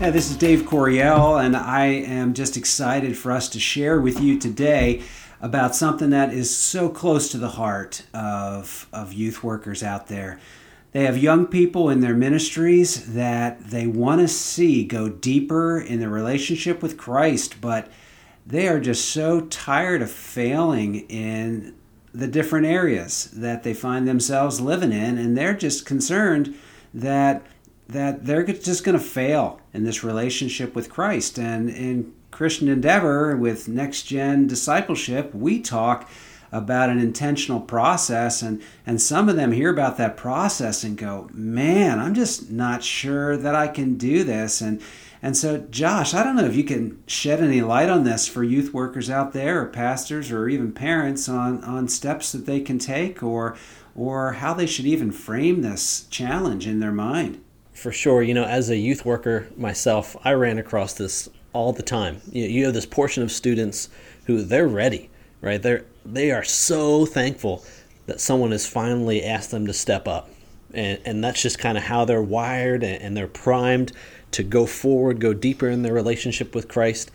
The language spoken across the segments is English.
Hey, this is Dave Coryell, and I am just excited for us to share with you today about something that is so close to the heart of, of youth workers out there. They have young people in their ministries that they want to see go deeper in their relationship with Christ, but they are just so tired of failing in the different areas that they find themselves living in, and they're just concerned that that they're just going to fail in this relationship with Christ. And in Christian Endeavor with Next Gen Discipleship, we talk about an intentional process and and some of them hear about that process and go, "Man, I'm just not sure that I can do this." And and so Josh, I don't know if you can shed any light on this for youth workers out there or pastors or even parents on on steps that they can take or or how they should even frame this challenge in their mind. For sure, you know, as a youth worker myself, I ran across this all the time. You, you have this portion of students who they're ready, right? They're they are so thankful that someone has finally asked them to step up, and and that's just kind of how they're wired, and, and they're primed to go forward, go deeper in their relationship with Christ.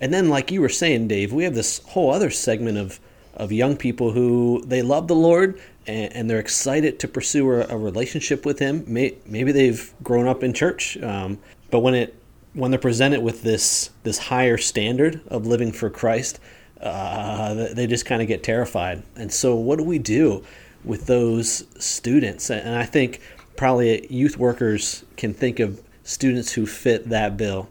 And then, like you were saying, Dave, we have this whole other segment of of young people who they love the Lord and, and they're excited to pursue a, a relationship with Him. May, maybe they've grown up in church, um, but when it when they're presented with this this higher standard of living for Christ, uh, they just kind of get terrified. And so, what do we do with those students? And I think probably youth workers can think of students who fit that bill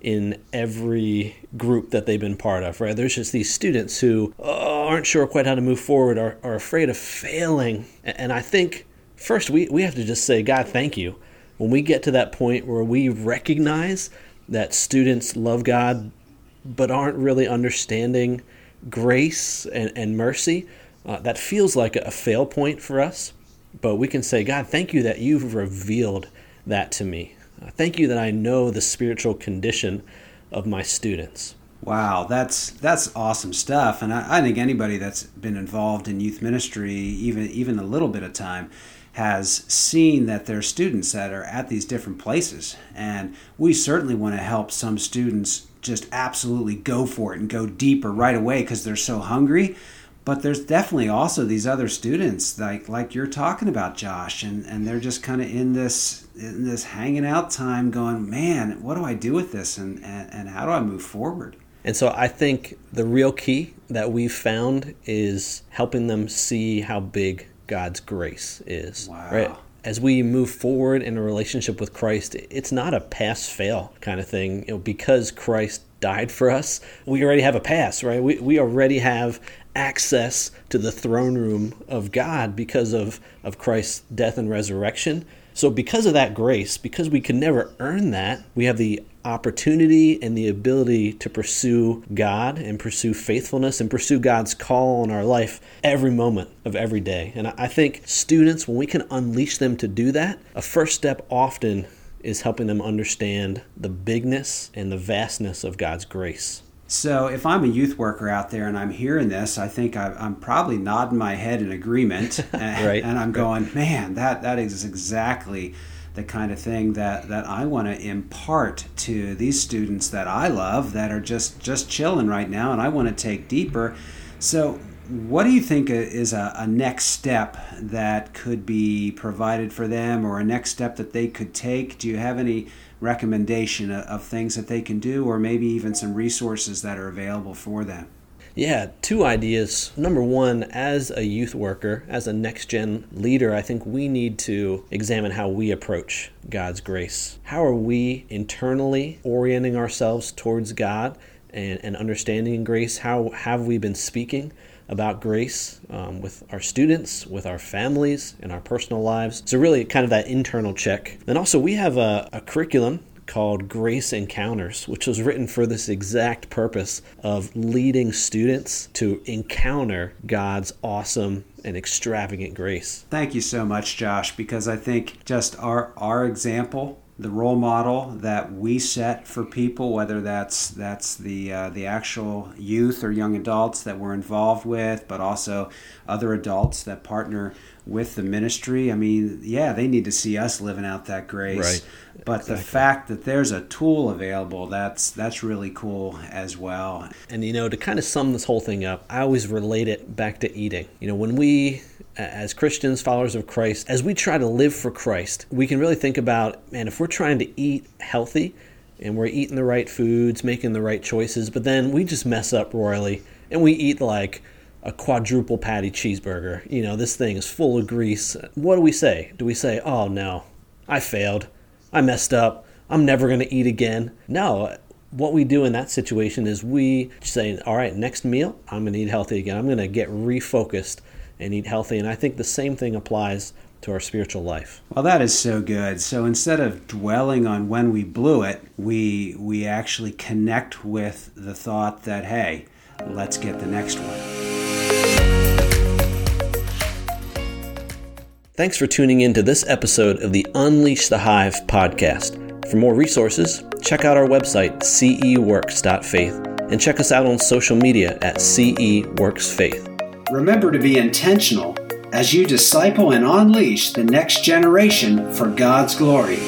in every group that they've been part of, right? There's just these students who oh, aren't sure quite how to move forward, are, are afraid of failing. And I think first we, we have to just say, God, thank you when we get to that point where we recognize that students love God but aren't really understanding grace and, and mercy, uh, that feels like a fail point for us. But we can say, God, thank you that you've revealed that to me. Uh, thank you that I know the spiritual condition of my students. Wow, that's that's awesome stuff, and I, I think anybody that's been involved in youth ministry, even even a little bit of time, has seen that there are students that are at these different places. And we certainly want to help some students just absolutely go for it and go deeper right away because they're so hungry. But there's definitely also these other students like like you're talking about, Josh, and, and they're just kind of in this in this hanging out time going, Man, what do I do with this and, and, and how do I move forward? And so I think the real key that we've found is helping them see how big God's grace is. Wow. Right? As we move forward in a relationship with Christ, it's not a pass fail kind of thing. You know, because Christ died for us, we already have a pass, right? We, we already have access to the throne room of God because of, of Christ's death and resurrection. So, because of that grace, because we can never earn that, we have the opportunity and the ability to pursue God and pursue faithfulness and pursue God's call on our life every moment of every day. And I think students, when we can unleash them to do that, a first step often is helping them understand the bigness and the vastness of God's grace. So, if I'm a youth worker out there and I'm hearing this, I think I'm probably nodding my head in agreement, and, right. and I'm going, "Man, that that is exactly the kind of thing that that I want to impart to these students that I love that are just just chilling right now, and I want to take deeper." So, what do you think is a, a, next step that could be provided for them, or a next step that they could take? Do you have any recommendation of, things that they can do, or maybe even some resources that are available for them? Yeah, two ideas. Number one, as a youth worker, as a next gen leader, I think we need to examine how we approach God's grace. How are we internally orienting ourselves towards God and, and understanding grace? How have we been speaking about grace um, with our students, with our families, in our personal lives. So, really, kind of that internal check. Then also, we have a, a curriculum called Grace Encounters, which was written for this exact purpose of leading students to encounter God's awesome and extravagant grace. Thank you so much, Josh, because I think just our our example the role model that we set for people, whether that's that's the uh, the actual youth or young adults that we're involved with, but also other adults that partner with the ministry. I mean, yeah, they need to see us living out that grace. Right. But exactly. the fact that there's a tool available, that's that's really cool as well. And you know, to kind of sum this whole thing up, I always relate it back to eating. You know, when we as Christians, followers of Christ, as we try to live for Christ, we can really think about, man, if we're trying to eat healthy and we're eating the right foods, making the right choices, but then we just mess up royally and we eat like a quadruple patty cheeseburger. You know, this thing is full of grease. What do we say? Do we say, oh no, I failed. I messed up. I'm never going to eat again? No. What we do in that situation is we say, all right, next meal, I'm going to eat healthy again. I'm going to get refocused and eat healthy. And I think the same thing applies to our spiritual life. Well, that is so good. So instead of dwelling on when we blew it, we we actually connect with the thought that hey, let's get the next one. Thanks for tuning in to this episode of the Unleash the Hive podcast. For more resources, check out our website, ceworks.faith, and check us out on social media at ceworksfaith. Remember to be intentional as you disciple and unleash the next generation for God's glory.